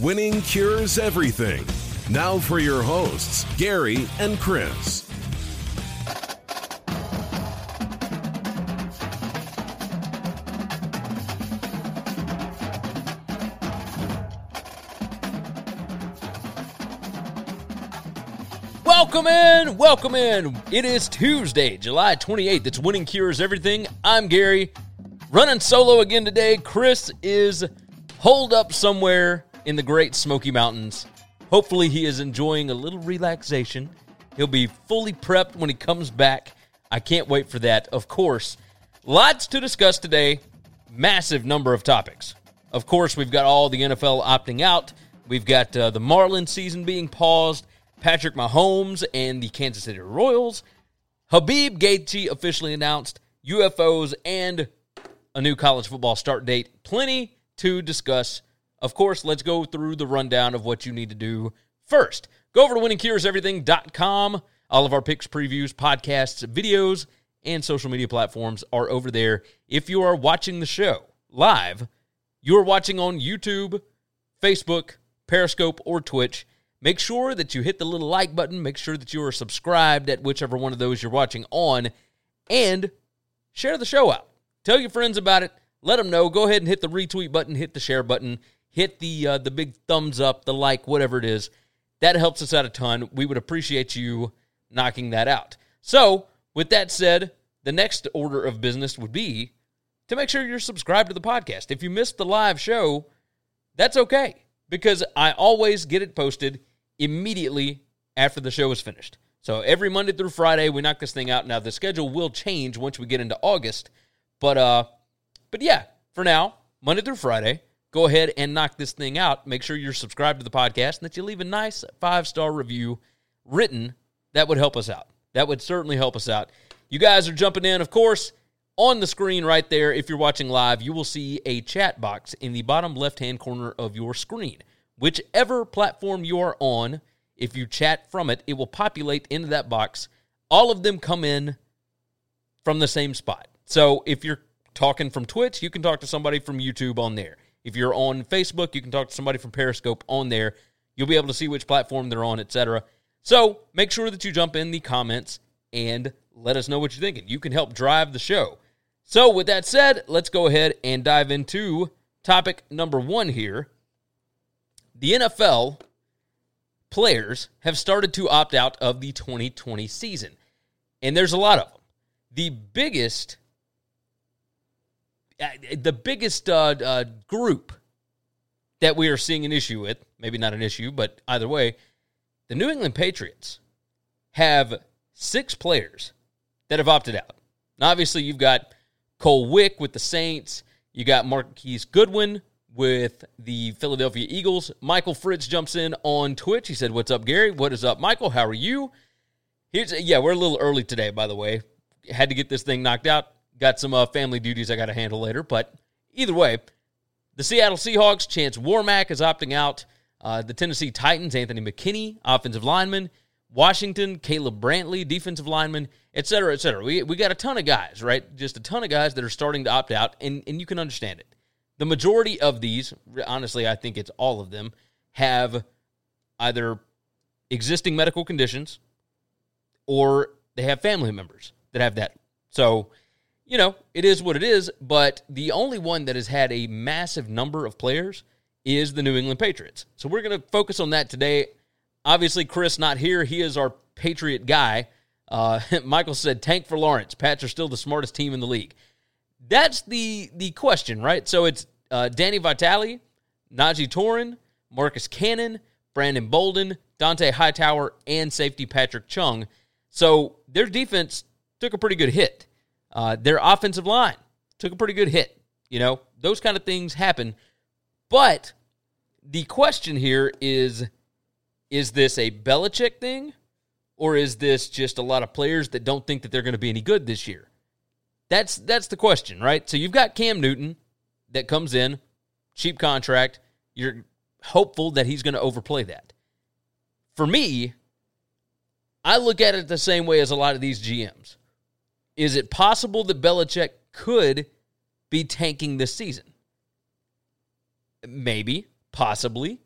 Winning cures everything. Now for your hosts, Gary and Chris. Welcome in, welcome in. It is Tuesday, July 28th. It's Winning Cures Everything. I'm Gary, running solo again today. Chris is holed up somewhere in the Great Smoky Mountains. Hopefully, he is enjoying a little relaxation. He'll be fully prepped when he comes back. I can't wait for that. Of course, lots to discuss today. Massive number of topics. Of course, we've got all the NFL opting out. We've got uh, the Marlins season being paused. Patrick Mahomes and the Kansas City Royals. Habib Gaethje officially announced. UFOs and a new college football start date. Plenty to discuss. Of course, let's go through the rundown of what you need to do first. Go over to winningcureseverything.com. All of our picks, previews, podcasts, videos, and social media platforms are over there. If you are watching the show live, you are watching on YouTube, Facebook, Periscope, or Twitch. Make sure that you hit the little like button. Make sure that you are subscribed at whichever one of those you're watching on. And share the show out. Tell your friends about it. Let them know. Go ahead and hit the retweet button, hit the share button, hit the uh, the big thumbs up, the like, whatever it is. That helps us out a ton. We would appreciate you knocking that out. So, with that said, the next order of business would be to make sure you're subscribed to the podcast. If you missed the live show, that's okay because I always get it posted immediately after the show is finished. So every Monday through Friday, we knock this thing out. Now the schedule will change once we get into August, but uh, but yeah, for now, Monday through Friday, go ahead and knock this thing out. Make sure you're subscribed to the podcast and that you leave a nice five star review written. That would help us out. That would certainly help us out. You guys are jumping in, of course. On the screen right there, if you're watching live, you will see a chat box in the bottom left hand corner of your screen. Whichever platform you are on, if you chat from it, it will populate into that box. All of them come in from the same spot. So if you're talking from Twitch, you can talk to somebody from YouTube on there. If you're on Facebook, you can talk to somebody from Periscope on there. You'll be able to see which platform they're on, etc. So make sure that you jump in the comments and let us know what you're thinking. You can help drive the show. So, with that said, let's go ahead and dive into topic number one here. The NFL players have started to opt out of the 2020 season, and there's a lot of them. The biggest, the biggest uh, uh, group that we are seeing an issue with, maybe not an issue, but either way, the New England Patriots have six players that have opted out. Now, obviously, you've got Cole Wick with the Saints. You got Marquise Goodwin with the Philadelphia Eagles. Michael Fritz jumps in on Twitch. He said, What's up, Gary? What is up, Michael? How are you? Here's yeah, we're a little early today, by the way. Had to get this thing knocked out. Got some uh, family duties I got to handle later. But either way, the Seattle Seahawks, Chance Warmack is opting out. Uh, the Tennessee Titans, Anthony McKinney, offensive lineman. Washington, Caleb Brantley, defensive lineman, et cetera, et cetera. We, we got a ton of guys, right? Just a ton of guys that are starting to opt out, and, and you can understand it. The majority of these, honestly, I think it's all of them, have either existing medical conditions or they have family members that have that. So, you know, it is what it is. But the only one that has had a massive number of players is the New England Patriots. So we're going to focus on that today. Obviously, Chris not here. He is our Patriot guy. Uh, Michael said, "Tank for Lawrence. Pats are still the smartest team in the league." That's the the question, right? So it's uh, Danny Vitale, Najee Toran, Marcus Cannon, Brandon Bolden, Dont'a Hightower, and safety Patrick Chung. So their defense took a pretty good hit. Uh, their offensive line took a pretty good hit. You know, those kind of things happen. But the question here is is this a Belichick thing or is this just a lot of players that don't think that they're going to be any good this year? That's that's the question, right? So you've got Cam Newton that comes in, cheap contract. You're hopeful that he's going to overplay that. For me, I look at it the same way as a lot of these GMs. Is it possible that Belichick could be tanking this season? Maybe, possibly.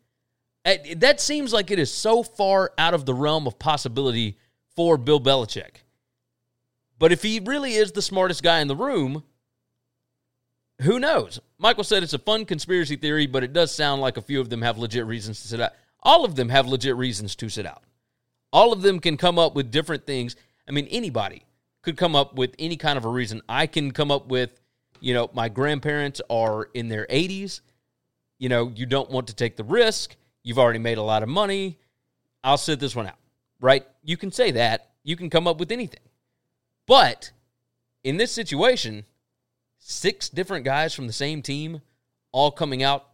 Uh, that seems like it is so far out of the realm of possibility for Bill Belichick. But if he really is the smartest guy in the room, who knows? Michael said it's a fun conspiracy theory, but it does sound like a few of them have legit reasons to sit out. All of them have legit reasons to sit out. All of them can come up with different things. I mean, anybody could come up with any kind of a reason. I can come up with, you know, my grandparents are in their 80s. You know, you don't want to take the risk. You've already made a lot of money. I'll sit this one out, right? You can say that. You can come up with anything. But in this situation, six different guys from the same team all coming out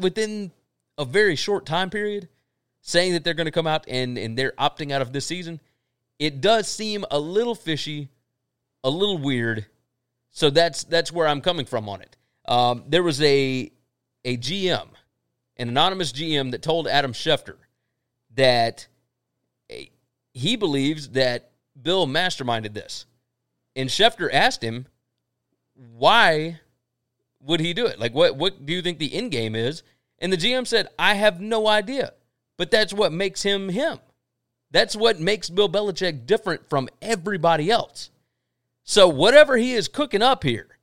within a very short time period saying that they're going to come out and, and they're opting out of this season, it does seem a little fishy, a little weird. So that's that's where I'm coming from on it. Um, there was a a GM, an anonymous GM that told Adam Schefter that he believes that Bill masterminded this. And Schefter asked him, why would he do it? Like, what, what do you think the end game is? And the GM said, I have no idea. But that's what makes him him. That's what makes Bill Belichick different from everybody else. So, whatever he is cooking up here,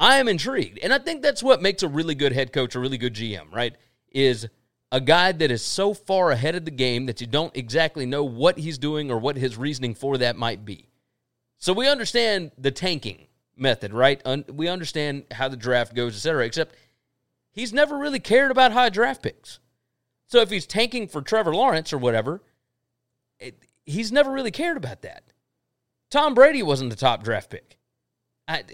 I am intrigued. And I think that's what makes a really good head coach, a really good GM, right? Is a guy that is so far ahead of the game that you don't exactly know what he's doing or what his reasoning for that might be. So we understand the tanking method, right? we understand how the draft goes, etc. Except he's never really cared about high draft picks. So if he's tanking for Trevor Lawrence or whatever, it, he's never really cared about that. Tom Brady wasn't the top draft pick. I,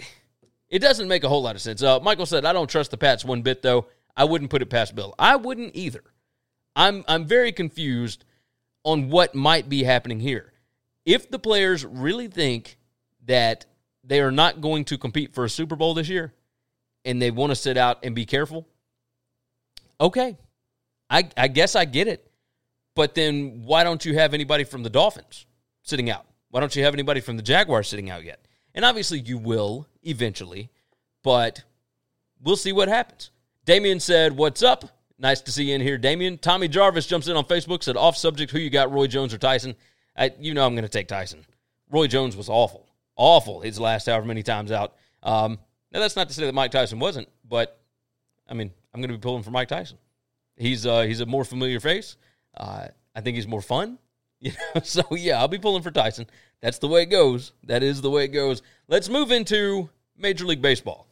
it doesn't make a whole lot of sense. Uh, Michael said, I don't trust the Pats one bit, though. I wouldn't put it past Bill. I wouldn't either. I'm I'm very confused on what might be happening here. If the players really think that they are not going to compete for a Super Bowl this year and they want to sit out and be careful, okay. I, I guess I get it. But then why don't you have anybody from the Dolphins sitting out? Why don't you have anybody from the Jaguars sitting out yet? And obviously you will eventually, but we'll see what happens. Damien said, What's up? Nice to see you in here, Damien. Tommy Jarvis jumps in on Facebook, said, Off subject, who you got, Roy Jones or Tyson? I, you know I'm going to take Tyson. Roy Jones was awful. Awful his last however many times out. Um, now, that's not to say that Mike Tyson wasn't, but I mean, I'm going to be pulling for Mike Tyson. He's uh, he's a more familiar face. Uh, I think he's more fun. You know, so yeah, I'll be pulling for Tyson. That's the way it goes. That is the way it goes. Let's move into Major League Baseball.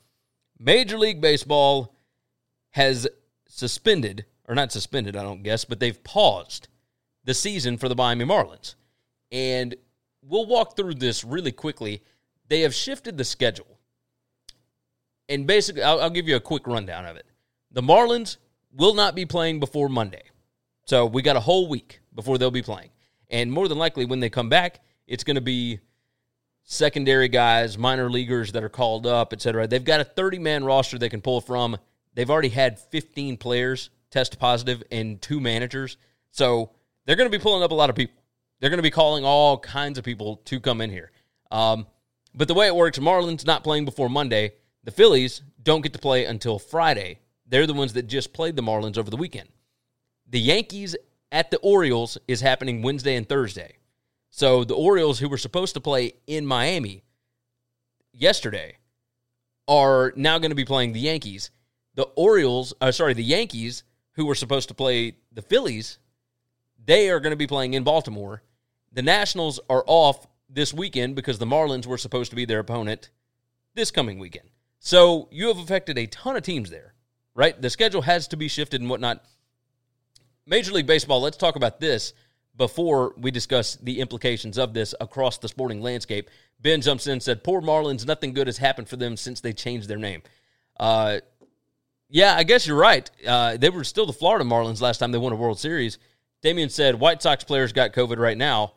Major League Baseball has suspended, or not suspended, I don't guess, but they've paused the season for the Miami Marlins. And we'll walk through this really quickly. They have shifted the schedule. And basically, I'll, I'll give you a quick rundown of it. The Marlins will not be playing before Monday. So we got a whole week before they'll be playing. And more than likely, when they come back, it's going to be secondary guys, minor leaguers that are called up, et cetera. They've got a 30 man roster they can pull from. They've already had 15 players test positive and two managers. So they're going to be pulling up a lot of people. They're going to be calling all kinds of people to come in here. Um, but the way it works, Marlins not playing before Monday. The Phillies don't get to play until Friday. They're the ones that just played the Marlins over the weekend. The Yankees at the Orioles is happening Wednesday and Thursday. So the Orioles, who were supposed to play in Miami, yesterday are now going to be playing the Yankees. The Orioles, uh, sorry, the Yankees, who were supposed to play the Phillies, they are going to be playing in Baltimore. The Nationals are off this weekend because the Marlins were supposed to be their opponent this coming weekend. So you have affected a ton of teams there, right? The schedule has to be shifted and whatnot. Major League Baseball, let's talk about this before we discuss the implications of this across the sporting landscape. Ben jumps in and said, Poor Marlins, nothing good has happened for them since they changed their name. Uh, yeah, I guess you're right. Uh, they were still the Florida Marlins last time they won a World Series. Damien said, White Sox players got COVID right now.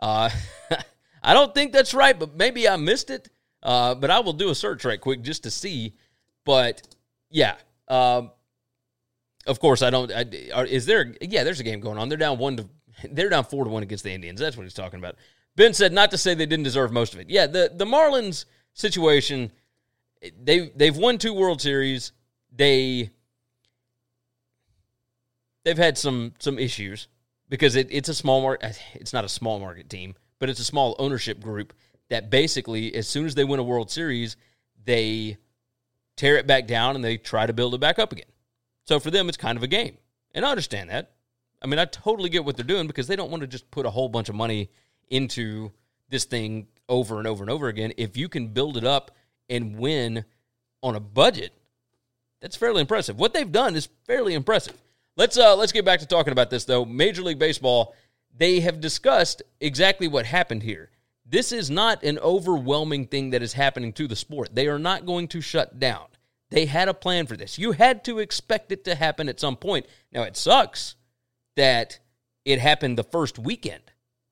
Uh, I don't think that's right, but maybe I missed it. Uh, but I will do a search right quick just to see. But yeah, um, of course I don't. I, is there? Yeah, there's a game going on. They're down one to. They're down four to one against the Indians. That's what he's talking about. Ben said not to say they didn't deserve most of it. Yeah, the the Marlins situation. They they've won two World Series. They they've had some some issues because it, it's a small market. It's not a small market team, but it's a small ownership group that basically, as soon as they win a World Series, they tear it back down and they try to build it back up again. So for them, it's kind of a game, and I understand that. I mean, I totally get what they're doing because they don't want to just put a whole bunch of money into this thing over and over and over again. If you can build it up and win on a budget, that's fairly impressive. What they've done is fairly impressive. Let's uh let's get back to talking about this though. Major League Baseball, they have discussed exactly what happened here. This is not an overwhelming thing that is happening to the sport. They are not going to shut down. They had a plan for this. You had to expect it to happen at some point. Now it sucks that it happened the first weekend,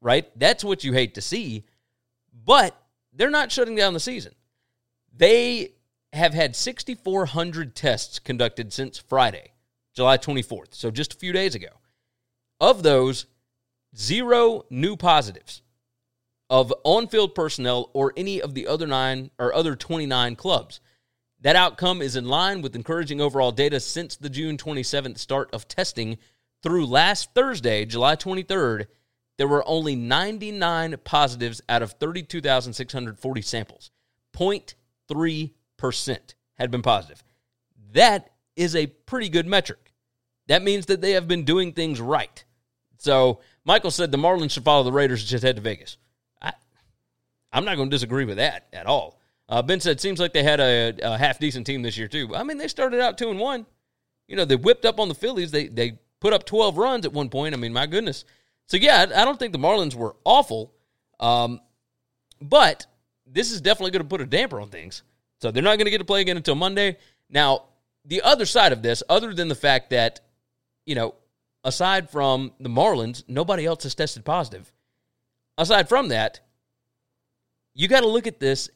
right? That's what you hate to see. But they're not shutting down the season. They have had 6,400 tests conducted since Friday, July 24th, so just a few days ago. Of those, zero new positives of on-field personnel or any of the other nine or other 29 clubs. That outcome is in line with encouraging overall data since the June 27th start of testing through last Thursday, July 23rd. There were only 99 positives out of 32,640 samples. 0.3 percent had been positive. That is a pretty good metric. That means that they have been doing things right. So Michael said the Marlins should follow the Raiders and just head to Vegas. I, I'm not going to disagree with that at all. Uh, ben said seems like they had a, a half decent team this year too. I mean, they started out two and one. You know, they whipped up on the Phillies. They they put up 12 runs at one point. I mean, my goodness. So yeah, I don't think the Marlins were awful, um, but this is definitely going to put a damper on things. So they're not going to get to play again until Monday. Now, the other side of this, other than the fact that, you know, aside from the Marlins, nobody else has tested positive. Aside from that, you got to look at this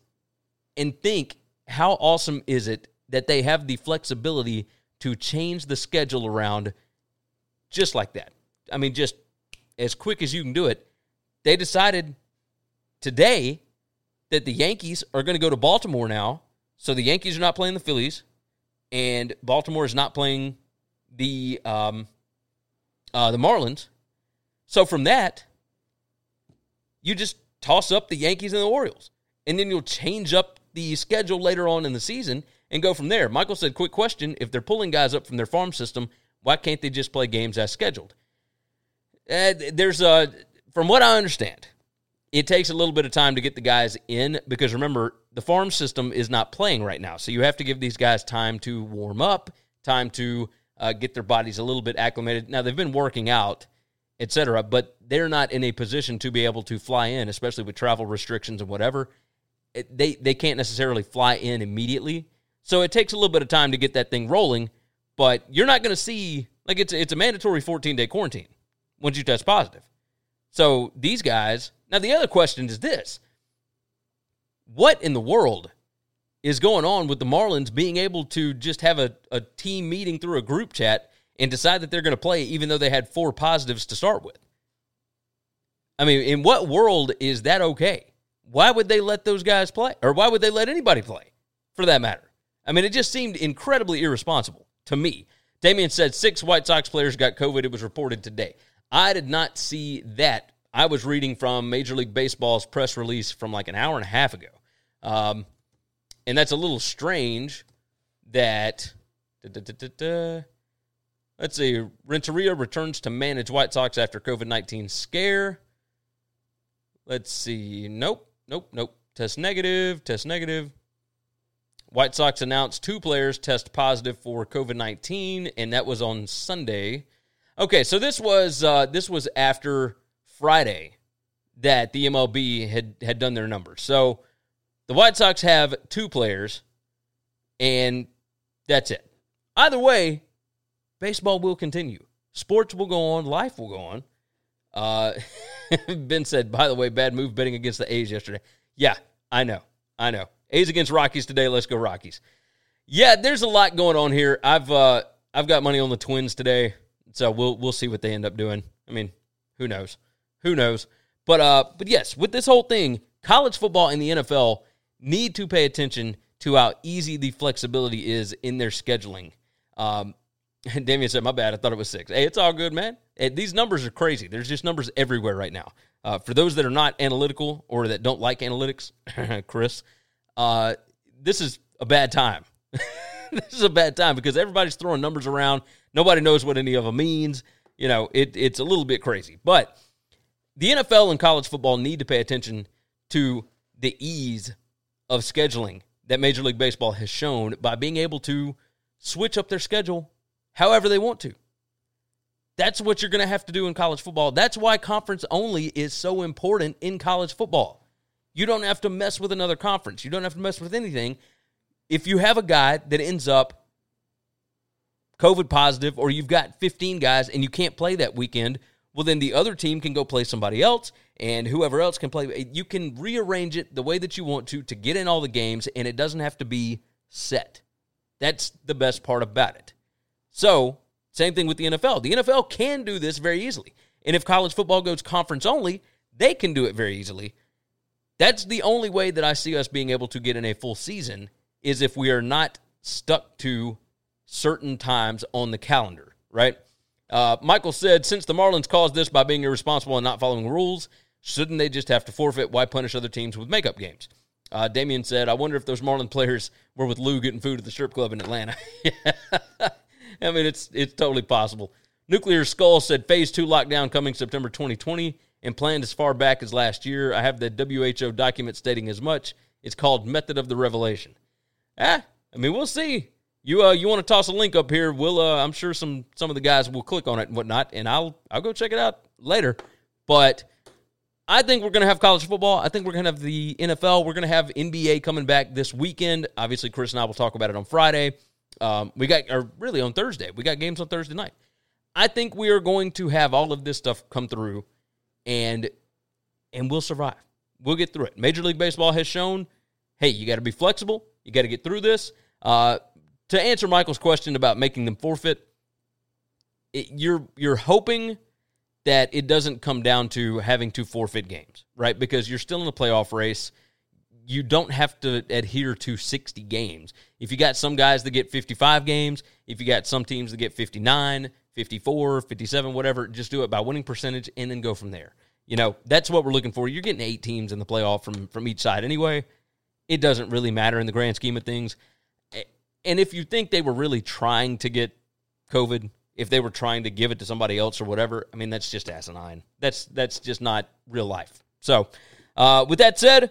and think how awesome is it that they have the flexibility to change the schedule around just like that. I mean, just as quick as you can do it. They decided today that the Yankees are going to go to Baltimore now so the Yankees are not playing the Phillies, and Baltimore is not playing the um, uh, the Marlins. So from that, you just toss up the Yankees and the Orioles, and then you'll change up the schedule later on in the season and go from there. Michael said, "Quick question: If they're pulling guys up from their farm system, why can't they just play games as scheduled?" Uh, there's a, from what I understand, it takes a little bit of time to get the guys in because remember, the farm system is not playing right now. So you have to give these guys time to warm up, time to uh, get their bodies a little bit acclimated. Now, they've been working out, etc., but they're not in a position to be able to fly in, especially with travel restrictions and whatever. It, they, they can't necessarily fly in immediately. So it takes a little bit of time to get that thing rolling, but you're not going to see, like, it's, it's a mandatory 14 day quarantine once you test positive. So these guys now, the other question is this What in the world is going on with the Marlins being able to just have a, a team meeting through a group chat and decide that they're going to play even though they had four positives to start with? I mean, in what world is that okay? Why would they let those guys play? Or why would they let anybody play for that matter? I mean, it just seemed incredibly irresponsible to me. Damien said six White Sox players got COVID. It was reported today. I did not see that I was reading from Major League Baseball's press release from like an hour and a half ago. Um, and that's a little strange that. da, da, da. Let's see. Renteria returns to manage White Sox after COVID 19 scare. Let's see. Nope. Nope. Nope. Test negative. Test negative. White Sox announced two players test positive for COVID 19, and that was on Sunday. Okay, so this was uh, this was after Friday that the MLB had had done their numbers. So the White Sox have two players, and that's it. Either way, baseball will continue. Sports will go on. Life will go on. Uh, ben said, by the way, bad move betting against the A's yesterday. Yeah, I know. I know. A's against Rockies today. Let's go Rockies. Yeah, there's a lot going on here. I've uh, I've got money on the Twins today, so we'll we'll see what they end up doing. I mean, who knows? Who knows? But uh, but yes, with this whole thing, college football and the NFL need to pay attention to how easy the flexibility is in their scheduling. Um, and Damien said, "My bad. I thought it was six. Hey, it's all good, man. Hey, these numbers are crazy. There's just numbers everywhere right now. Uh, for those that are not analytical or that don't like analytics, Chris, uh, this is a bad time. this is a bad time because everybody's throwing numbers around. Nobody knows what any of them means. You know, it, it's a little bit crazy. But the NFL and college football need to pay attention to the ease of scheduling that Major League Baseball has shown by being able to switch up their schedule however they want to. That's what you're going to have to do in college football. That's why conference only is so important in college football. You don't have to mess with another conference. You don't have to mess with anything. If you have a guy that ends up COVID positive or you've got 15 guys and you can't play that weekend, well, then the other team can go play somebody else and whoever else can play. You can rearrange it the way that you want to to get in all the games and it doesn't have to be set. That's the best part about it. So, same thing with the NFL. The NFL can do this very easily. And if college football goes conference only, they can do it very easily. That's the only way that I see us being able to get in a full season is if we are not stuck to certain times on the calendar, right? Uh, Michael said, since the Marlins caused this by being irresponsible and not following rules, shouldn't they just have to forfeit? Why punish other teams with makeup games? Uh, Damien said, I wonder if those Marlin players were with Lou getting food at the strip club in Atlanta. I mean, it's it's totally possible. Nuclear Skull said phase two lockdown coming September 2020 and planned as far back as last year. I have the WHO document stating as much. It's called Method of the Revelation. Ah, I mean, we'll see. You uh, you want to toss a link up here? We'll uh, I'm sure some some of the guys will click on it and whatnot, and I'll I'll go check it out later. But I think we're going to have college football. I think we're going to have the NFL. We're going to have NBA coming back this weekend. Obviously, Chris and I will talk about it on Friday. Um, we got, or really on Thursday. We got games on Thursday night. I think we are going to have all of this stuff come through, and and we'll survive. We'll get through it. Major League Baseball has shown, hey, you got to be flexible. You got to get through this. Uh, to answer Michael's question about making them forfeit, it, you're you're hoping that it doesn't come down to having to forfeit games, right? Because you're still in the playoff race. You don't have to adhere to 60 games. If you got some guys that get 55 games, if you got some teams that get 59, 54, 57, whatever, just do it by winning percentage and then go from there. You know, that's what we're looking for. You're getting eight teams in the playoff from from each side anyway. It doesn't really matter in the grand scheme of things. And if you think they were really trying to get COVID, if they were trying to give it to somebody else or whatever, I mean that's just asinine. That's that's just not real life. So, uh, with that said,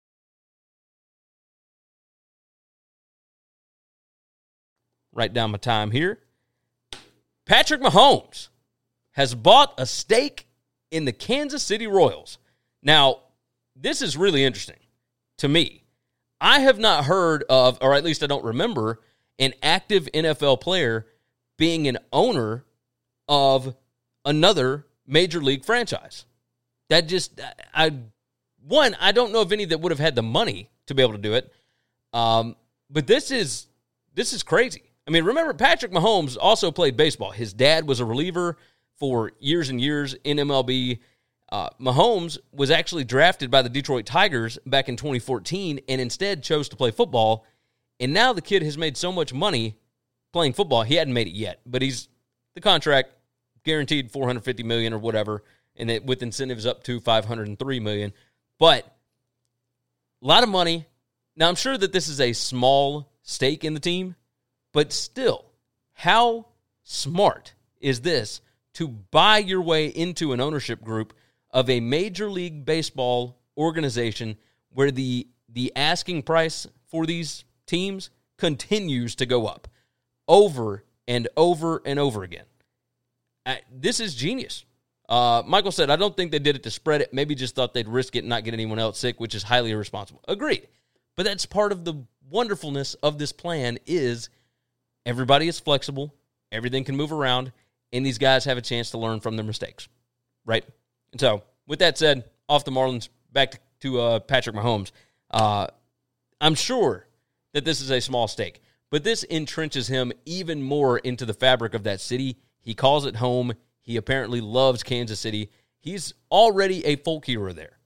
Write down my time here. Patrick Mahomes has bought a stake in the Kansas City Royals. Now, this is really interesting to me. I have not heard of, or at least I don't remember, an active NFL player being an owner of another major league franchise. That just I one I don't know of any that would have had the money to be able to do it. Um, but this is this is crazy. I mean, remember Patrick Mahomes also played baseball. His dad was a reliever for years and years in MLB. Uh, Mahomes was actually drafted by the Detroit Tigers back in 2014 and instead chose to play football. And now the kid has made so much money playing football. He hadn't made it yet, but he's the contract guaranteed 450 million or whatever, and it, with incentives up to 503 million. But a lot of money. Now I'm sure that this is a small stake in the team, but still, how smart is this to buy your way into an ownership group of a major league baseball organization where the the asking price for these teams continues to go up over and over and over again. Uh, this is genius. Uh, Michael said, I don't think they did it to spread it. Maybe just thought they'd risk it and not get anyone else sick, which is highly irresponsible. Agreed. But that's part of the wonderfulness of this plan is everybody is flexible, everything can move around, and these guys have a chance to learn from their mistakes. Right? And so, with that said, off the Marlins, back to, to uh, Patrick Mahomes. Uh, I'm sure that this is a small stake, but this entrenches him even more into the fabric of that city. He calls it home. He apparently loves Kansas City. He's already a folk hero there.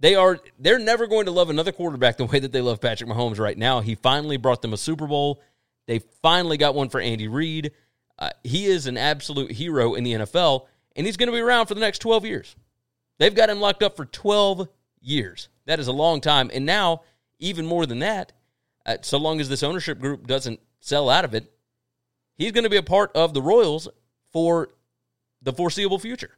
They are they're never going to love another quarterback the way that they love Patrick Mahomes right now. He finally brought them a Super Bowl. They finally got one for Andy Reid. Uh, he is an absolute hero in the NFL, and he's going to be around for the next 12 years. They've got him locked up for 12 years. That is a long time. And now, even more than that, uh, so long as this ownership group doesn't sell out of it, he's going to be a part of the Royals for the foreseeable future.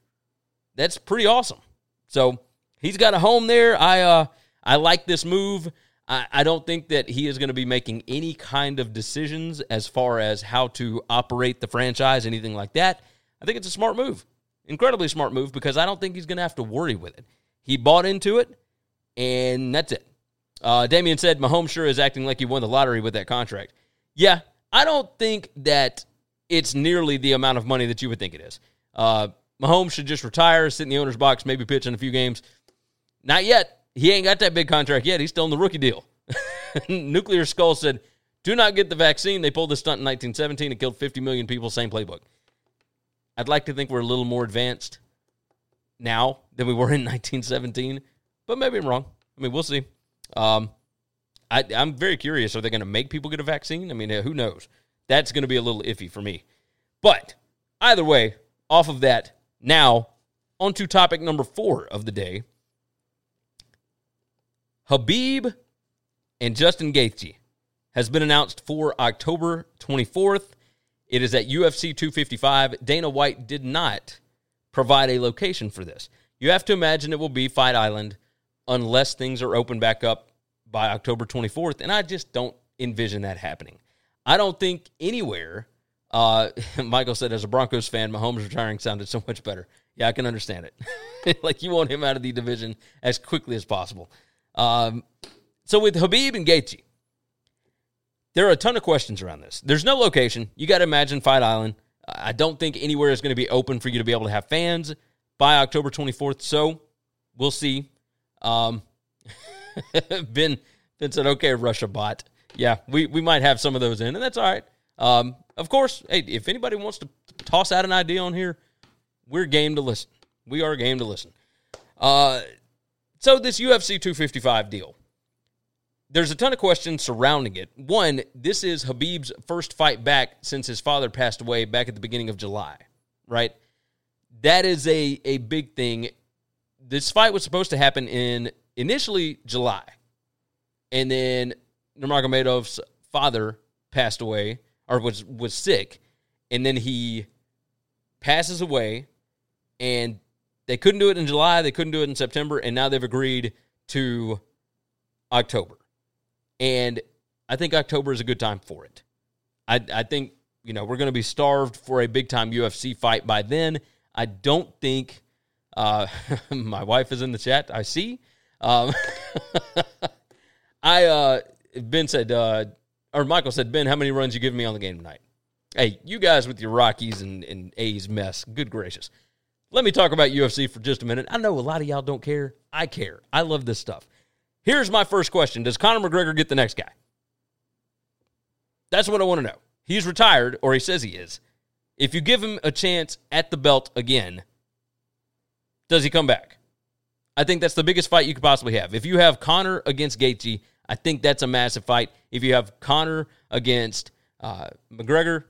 That's pretty awesome. So he's got a home there. I uh, I like this move. I, I don't think that he is going to be making any kind of decisions as far as how to operate the franchise, anything like that. I think it's a smart move, incredibly smart move, because I don't think he's going to have to worry with it. He bought into it, and that's it. Uh, Damien said Mahomes sure is acting like he won the lottery with that contract. Yeah, I don't think that it's nearly the amount of money that you would think it is. Uh, Mahomes should just retire, sit in the owner's box, maybe pitch in a few games. Not yet. He ain't got that big contract yet. He's still in the rookie deal. Nuclear Skull said, do not get the vaccine. They pulled this stunt in 1917 and killed 50 million people. Same playbook. I'd like to think we're a little more advanced now than we were in 1917, but maybe I'm wrong. I mean, we'll see. Um, I, am very curious. Are they going to make people get a vaccine? I mean, who knows? That's going to be a little iffy for me. But either way, off of that, now on to topic number four of the day. Khabib and Justin Gaethje has been announced for October 24th. It is at UFC 255. Dana White did not provide a location for this. You have to imagine it will be Fight Island unless things are open back up by October 24th. And I just don't envision that happening. I don't think anywhere. Uh, Michael said, as a Broncos fan, Mahomes retiring sounded so much better. Yeah, I can understand it. like you want him out of the division as quickly as possible. Um, so with Habib and Gaethje, there are a ton of questions around this. There's no location. You got to imagine Fight Island. I don't think anywhere is going to be open for you to be able to have fans by October 24th. So we'll see. Um, ben, ben said, okay, Russia bot. Yeah, we, we might have some of those in, and that's all right. Um, of course, hey, if anybody wants to toss out an idea on here, we're game to listen. We are game to listen. Uh, so this UFC 255 deal, there's a ton of questions surrounding it. One, this is Habib's first fight back since his father passed away back at the beginning of July, right? That is a a big thing. This fight was supposed to happen in initially July, and then Nurmagomedov's father passed away or was was sick, and then he passes away, and they couldn't do it in July, they couldn't do it in September, and now they've agreed to October. And I think October is a good time for it. I, I think, you know, we're going to be starved for a big time UFC fight by then. I don't think uh, my wife is in the chat. I see. Um, I uh, Ben said, uh, or Michael said, Ben, how many runs you give me on the game tonight? Hey, you guys with your Rockies and, and A's mess. Good gracious. Let me talk about UFC for just a minute. I know a lot of y'all don't care. I care. I love this stuff. Here's my first question Does Conor McGregor get the next guy? That's what I want to know. He's retired, or he says he is. If you give him a chance at the belt again, does he come back? I think that's the biggest fight you could possibly have. If you have Conor against Gaethje, I think that's a massive fight. If you have Conor against uh, McGregor,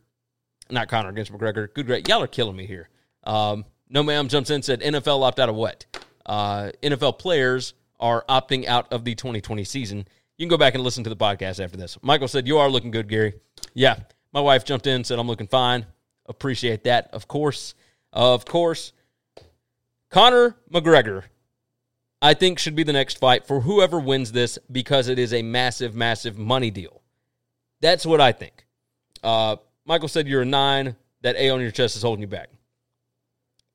not Conor against McGregor, good great. Y'all are killing me here. Um, no ma'am jumps in and said NFL opt out of what? Uh, NFL players are opting out of the 2020 season. You can go back and listen to the podcast after this. Michael said, You are looking good, Gary. Yeah. My wife jumped in and said, I'm looking fine. Appreciate that, of course. Of course. Conor McGregor, I think, should be the next fight for whoever wins this because it is a massive, massive money deal. That's what I think. Uh, Michael said you're a nine. That A on your chest is holding you back.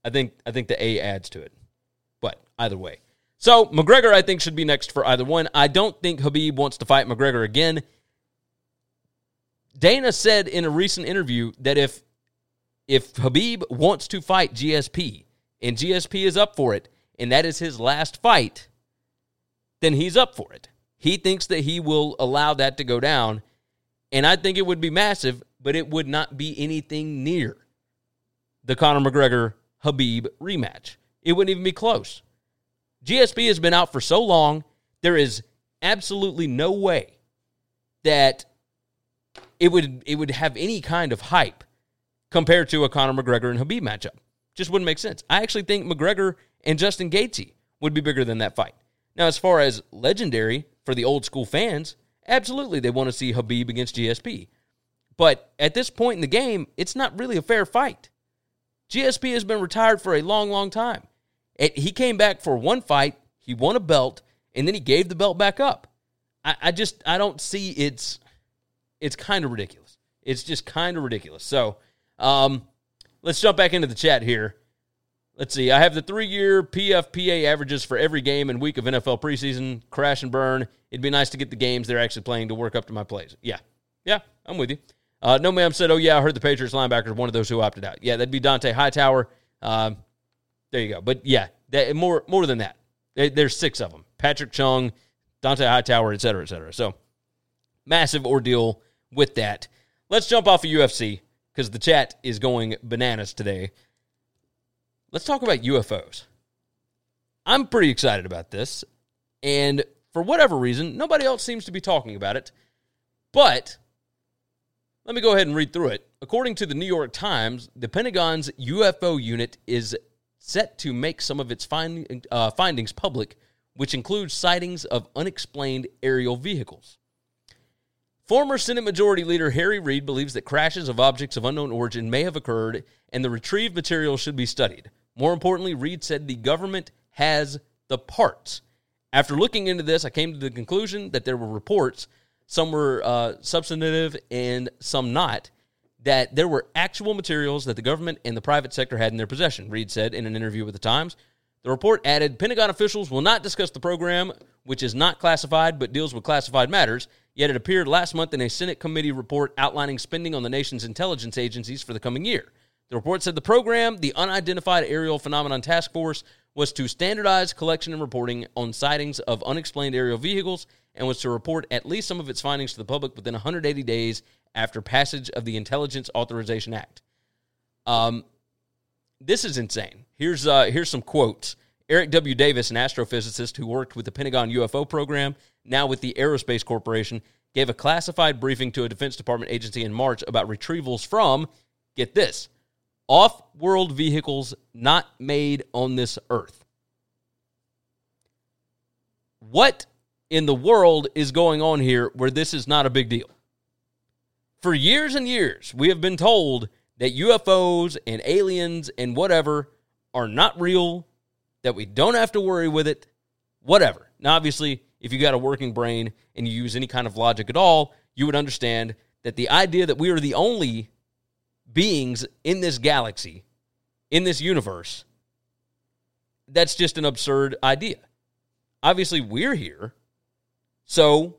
I think I think the A adds to it. But either way. So McGregor, I think, should be next for either one. I don't think Habib wants to fight McGregor again. Dana said in a recent interview that if if Habib wants to fight GSP and GSP is up for it, and that is his last fight, then he's up for it. He thinks that he will allow that to go down, and I think it would be massive, but it would not be anything near the Conor McGregor Khabib rematch. It wouldn't even be close. GSP has been out for so long, there is absolutely no way that it would it would have any kind of hype compared to a Conor McGregor and Habib matchup. Just wouldn't make sense. I actually think McGregor and Justin Gaethje would be bigger than that fight. Now, as far as legendary for the old school fans, absolutely they want to see Habib against GSP. But at this point in the game, it's not really a fair fight. GSP has been retired for a long, long time. It, he came back for one fight, he won a belt, and then he gave the belt back up. I, I just I don't see it's it's kind of ridiculous. It's just kind of ridiculous. So um, let's jump back into the chat here. Let's see. I have the three year PFPA averages for every game and week of NFL preseason. Crash and burn. It'd be nice to get the games they're actually playing to work up to my plays. Yeah. Yeah, I'm with you. Uh, no, ma'am said, oh, yeah, I heard the Patriots linebacker one of those who opted out. Yeah, that'd be Dont'a Hightower. Um, there you go. But yeah, that, more more than that. There's six of them Patrick Chung, Dont'a Hightower, et cetera, et cetera. So massive ordeal with that. Let's jump off of UFC because the chat is going bananas today. Let's talk about UFOs. I'm pretty excited about this. And for whatever reason, nobody else seems to be talking about it. But let me go ahead and read through it. According to the New York Times, the Pentagon's UFO unit is set to make some of its find, uh, findings public, which includes sightings of unexplained aerial vehicles. Former Senate Majority Leader Harry Reid believes that crashes of objects of unknown origin may have occurred and the retrieved material should be studied. More importantly, Reid said the government has the parts. After looking into this, I came to the conclusion that there were reports, some were uh, substantive and some not, that there were actual materials that the government and the private sector had in their possession, Reid said in an interview with The Times. The report added Pentagon officials will not discuss the program, which is not classified but deals with classified matters, Yet it appeared last month in a Senate committee report outlining spending on the nation's intelligence agencies for the coming year. The report said the program, the Unidentified Aerial Phenomenon Task Force, was to standardize collection and reporting on sightings of unexplained aerial vehicles and was to report at least some of its findings to the public within 180 days after passage of the Intelligence Authorization Act. Um, this is insane. Here's uh, here's some quotes. Eric W. Davis, an astrophysicist who worked with the Pentagon UFO program, now with the Aerospace Corporation, gave a classified briefing to a Defense Department agency in March about retrievals from, get this, off world vehicles not made on this earth. What in the world is going on here where this is not a big deal? For years and years, we have been told that UFOs and aliens and whatever are not real, that we don't have to worry with it, whatever. Now, obviously, if you got a working brain and you use any kind of logic at all, you would understand that the idea that we are the only beings in this galaxy, in this universe, that's just an absurd idea. Obviously, we're here. So,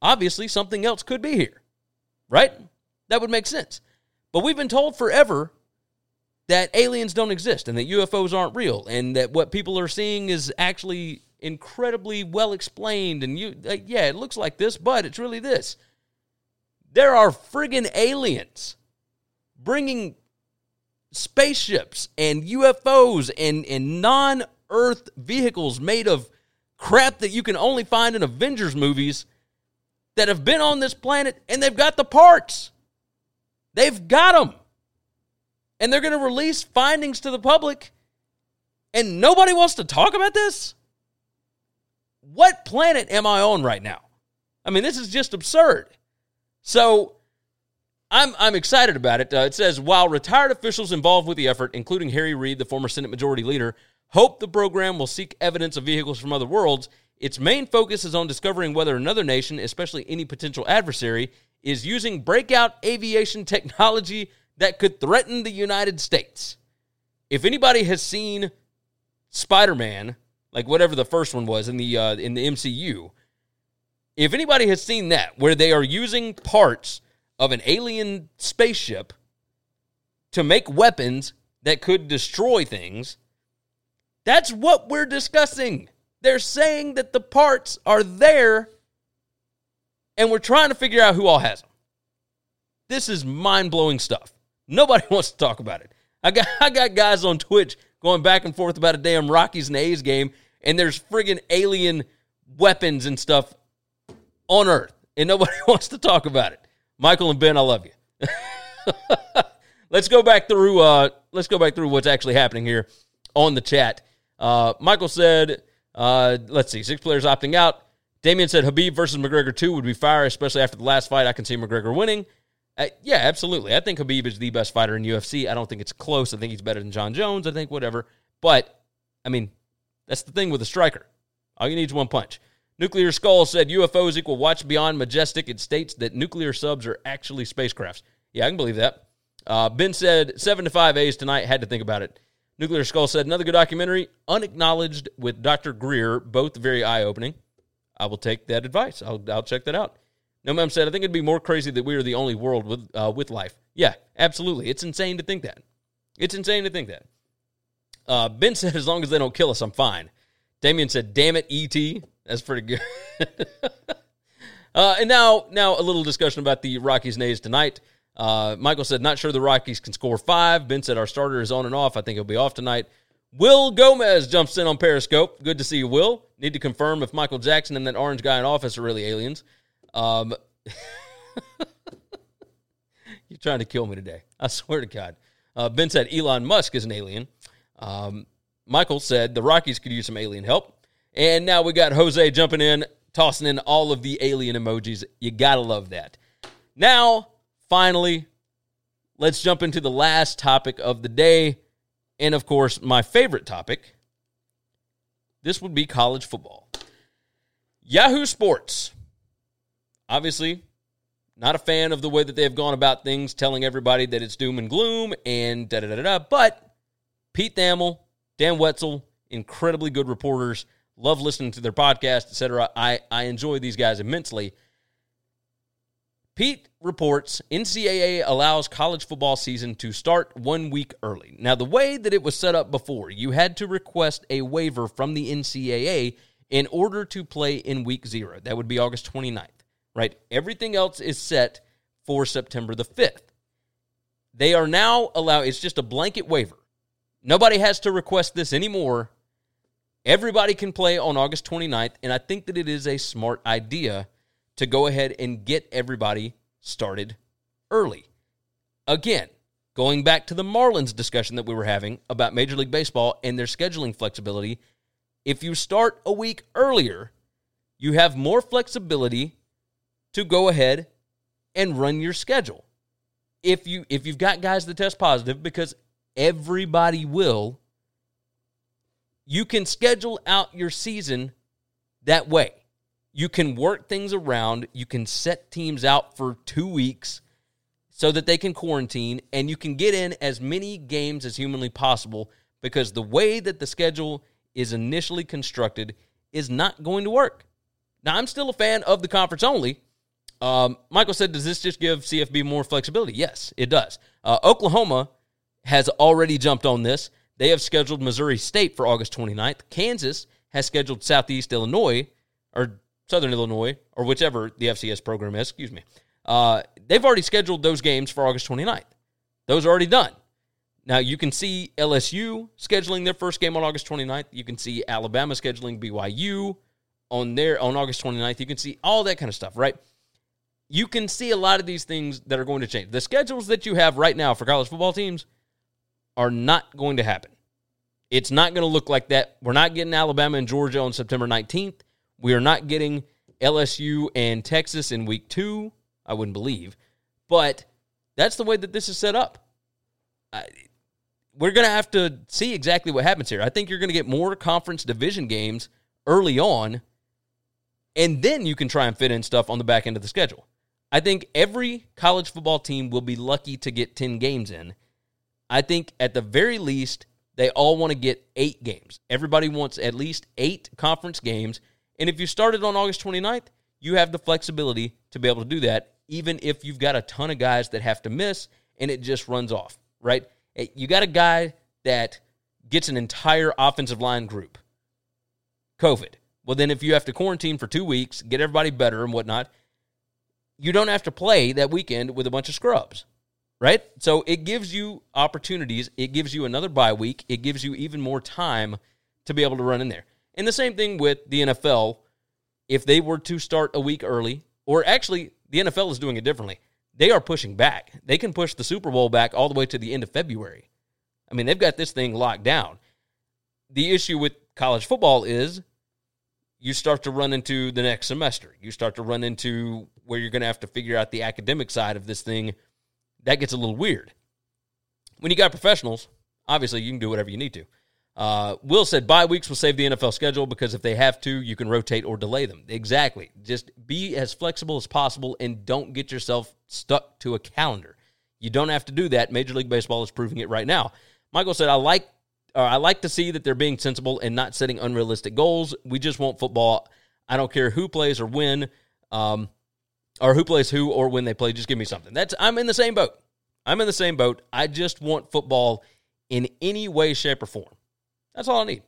obviously, something else could be here, right? That would make sense. But we've been told forever that aliens don't exist and that UFOs aren't real and that what people are seeing is actually incredibly well explained and you uh, yeah it looks like this but it's really this There are friggin' aliens bringing spaceships and UFOs and, and non Earth vehicles made of crap that you can only find in Avengers movies that have been on this planet and they've got the parts. They've got them. And they're going to release findings to the public and nobody wants to talk about this? What planet am I on right now? I mean, this is just absurd. So I'm, I'm excited about it. Uh, it says while retired officials involved with the effort, including Harry Reid, the former Senate Majority Leader, hope the program will seek evidence of vehicles from other worlds, its main focus is on discovering whether another nation, especially any potential adversary, is using breakout aviation technology that could threaten the United States. If anybody has seen Spider Man, like whatever the first one was in the uh, in the MCU, if anybody has seen that, where they are using parts of an alien spaceship to make weapons that could destroy things, that's what we're discussing. They're saying that the parts are there and we're trying to figure out who all has them. This is mind blowing stuff. Nobody wants to talk about it. I got, I got guys on Twitch going back and forth about a damn Rockies and A's game, and there's friggin' alien weapons and stuff on Earth, and nobody wants to talk about it. Michael and Ben, I love you. let's go back through. Uh, let's go back through what's actually happening here on the chat. Uh, Michael said, uh, "Let's see, six players opting out." Damien said Habib versus McGregor two would be fire, especially after the last fight. I can see McGregor winning. Uh, yeah, absolutely. I think Habib is the best fighter in UFC. I don't think it's close. I think he's better than Jon Jones. I think whatever. But I mean, that's the thing with a striker. All you need is one punch. Nuclear Skull said UFOs equal watch beyond majestic. It states that nuclear subs are actually spacecrafts. Yeah, I can believe that. Uh, ben said seven to five A's tonight. Had to think about it. Nuclear Skull said another good documentary, unacknowledged with Dr. Greer, both very eye opening. I will take that advice. I'll, I'll check that out. No Ma'am said, I think it'd be more crazy that we are the only world with, uh, with life. Yeah, absolutely. It's insane to think that. It's insane to think that. Uh, ben said, as long as they don't kill us, I'm fine. Damien said, damn it, E.T. That's pretty good. uh, and now, now a little discussion about the Rockies A's tonight. Uh, Michael said, not sure the Rockies can score five. Ben said, our starter is on and off. I think he'll be off tonight. Will Gomez jumps in on Periscope. Good to see you, Will. Need to confirm if Michael Jackson and that orange guy in office are really aliens. Um, you're trying to kill me today. I swear to God. Uh, ben said Elon Musk is an alien. Um, Michael said the Rockies could use some alien help. And now we got Jose jumping in, tossing in all of the alien emojis. You got to love that. Now, finally, let's jump into the last topic of the day. And of course, my favorite topic. This would be college football. Yahoo Sports obviously not a fan of the way that they have gone about things, telling everybody that it's doom and gloom and da da da da. But Pete Thamel, Dan Wetzel, incredibly good reporters. Love listening to their podcast, etc. I, I enjoy these guys immensely. Pete reports NCAA allows college football season to start one week early. Now, the way that it was set up before, you had to request a waiver from the NCAA in order to play in week zero. That would be August 29th right? Everything else is set for September the 5th. They are now allowed, it's just a blanket waiver. Nobody has to request this anymore. Everybody can play on August 29th, and I think that it is a smart idea to go ahead and get everybody started early. Again, going back to the Marlins discussion that we were having about Major League Baseball and their scheduling flexibility, if you start a week earlier, you have more flexibility to go ahead and run your schedule. If you if you've got guys that test positive because everybody will you can schedule out your season that way. You can work things around, you can set teams out for 2 weeks so that they can quarantine and you can get in as many games as humanly possible because the way that the schedule is initially constructed is not going to work. Now, I'm still a fan of the conference only, um, Michael said, Does this just give CFB more flexibility? Yes, it does. Uh, Oklahoma has already jumped on this. They have scheduled Missouri State for August 29th. Kansas has scheduled Southeast Illinois or Southern Illinois or whichever the FCS program is, excuse me. Uh, they've already scheduled those games for August 29th. Those are already done. Now you can see LSU scheduling their first game on August 29th. You can see Alabama scheduling BYU on their on August 29th. You can see all that kind of stuff, right? You can see a lot of these things that are going to change. The schedules that you have right now for college football teams are not going to happen. It's not going to look like that. We're not getting Alabama and Georgia on September 19th. We are not getting LSU and Texas in week two. I wouldn't believe. But that's the way that this is set up. I, we're going to have to see exactly what happens here. I think you're going to get more conference division games early on, and then you can try and fit in stuff on the back end of the schedule. I think every college football team will be lucky to get 10 games in. I think at the very least, they all want to get eight games. Everybody wants at least eight conference games. And if you started on August 29th, you have the flexibility to be able to do that, even if you've got a ton of guys that have to miss and it just runs off, right? Eh, you got a guy that gets an entire offensive line group. COVID. Well, then if you have to quarantine for two weeks, get everybody better and whatnot, you don't have to play that weekend with a bunch of scrubs, right? So it gives you opportunities. It gives you another bye week. It gives you even more time to be able to run in there. And the same thing with the NFL. If they were to start a week early, or actually, the NFL is doing it differently. They are pushing back. They can push the Super Bowl back all the way to the end of February. I mean, they've got this thing locked down. The issue with college football is you start to run into the next semester. You start to run into where you're going to have to figure out the academic side of this thing. That gets a little weird. When you got professionals, obviously you can do whatever you need to. Uh, Will said bye weeks will save the NFL schedule because if they have to, you can rotate or delay them. Exactly. Just be as flexible as possible and don't get yourself stuck to a calendar. You don't have to do that. Major League Baseball is proving it right now. Michael said, "I like, uh, I like to see that they're being sensible and not setting unrealistic goals. We just want football. I don't care who plays or when, um, or who plays who or when they play. Just give me something. That's I'm in the same boat. I'm in the same boat. I just want football in any way, shape, or form. That's all I need.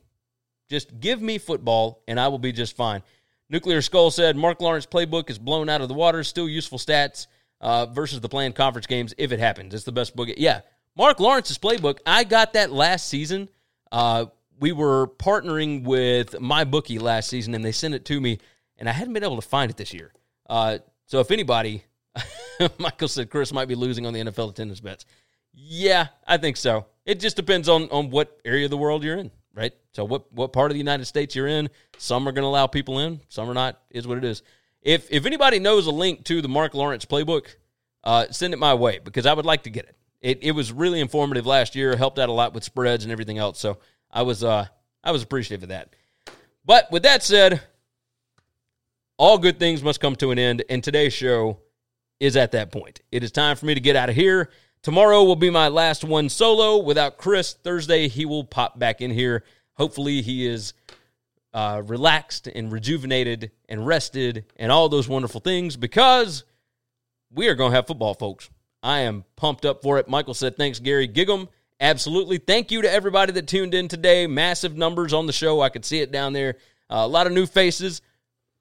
Just give me football and I will be just fine. Nuclear Skull said Mark Lawrence playbook is blown out of the water. Still useful stats uh, versus the planned conference games if it happens. It's the best book. Yeah, Mark Lawrence's playbook. I got that last season. Uh, we were partnering with my bookie last season, and they sent it to me, and I hadn't been able to find it this year. Uh, so if anybody, Michael said Chris might be losing on the NFL attendance bets. Yeah, I think so. It just depends on on what area of the world you're in right? So what what part of the United States you're in? Some are going to allow people in, some are not. Is what it is. If if anybody knows a link to the Mark Lawrence playbook, uh, send it my way because I would like to get it. It it was really informative last year. Helped out a lot with spreads and everything else. So I was uh I was appreciative of that. But with that said, all good things must come to an end, and today's show is at that point. It is time for me to get out of here. Tomorrow will be my last one solo without Chris. Thursday, he will pop back in here. Hopefully, he is uh, relaxed and rejuvenated and rested and all those wonderful things because we are going to have football, folks. I am pumped up for it. Michael said, Thanks, Gary Gigum. Absolutely. Thank you to everybody that tuned in today. Massive numbers on the show. I could see it down there. Uh, a lot of new faces.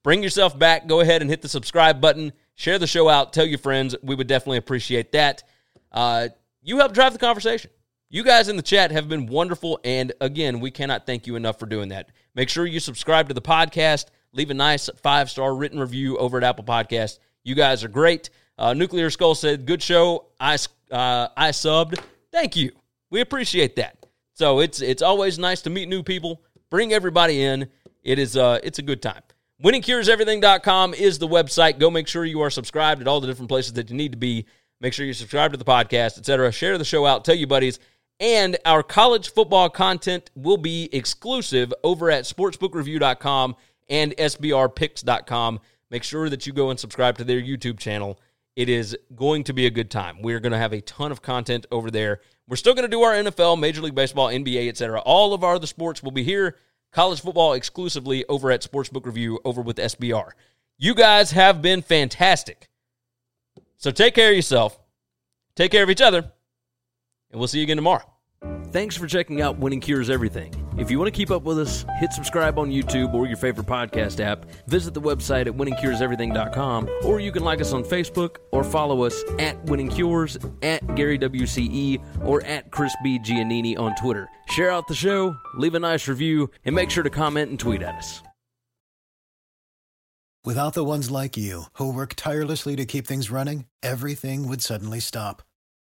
Bring yourself back. Go ahead and hit the subscribe button. Share the show out. Tell your friends. We would definitely appreciate that. Uh, you help drive the conversation. You guys in the chat have been wonderful. And again, we cannot thank you enough for doing that. Make sure you subscribe to the podcast. Leave a nice five star written review over at Apple Podcast. You guys are great. Uh, Nuclear Skull said, "Good show. I uh, I subbed. Thank you. We appreciate that. So it's it's always nice to meet new people. Bring everybody in. It is uh it's a good time. WinningCuresEverything.com is the website. Go make sure you are subscribed at all the different places that you need to be. Make sure you subscribe to the podcast, etc. Share the show out, tell your buddies. And our college football content will be exclusive over at sportsbookreview.com and sbrpicks.com. Make sure that you go and subscribe to their YouTube channel. It is going to be a good time. We're going to have a ton of content over there. We're still going to do our NFL, Major League Baseball, NBA, etc. All of our other sports will be here. College football exclusively over at Sportsbook Review over with SBR. You guys have been fantastic. So take care of yourself, take care of each other, and we'll see you again tomorrow. Thanks for checking out Winning Cures Everything. If you want to keep up with us, hit subscribe on YouTube or your favorite podcast app. Visit the website at winningcureseverything.com, or you can like us on Facebook or follow us at Winning Cures, at Gary WCE, or at Chris B. Giannini on Twitter. Share out the show, leave a nice review, and make sure to comment and tweet at us. Without the ones like you, who work tirelessly to keep things running, everything would suddenly stop.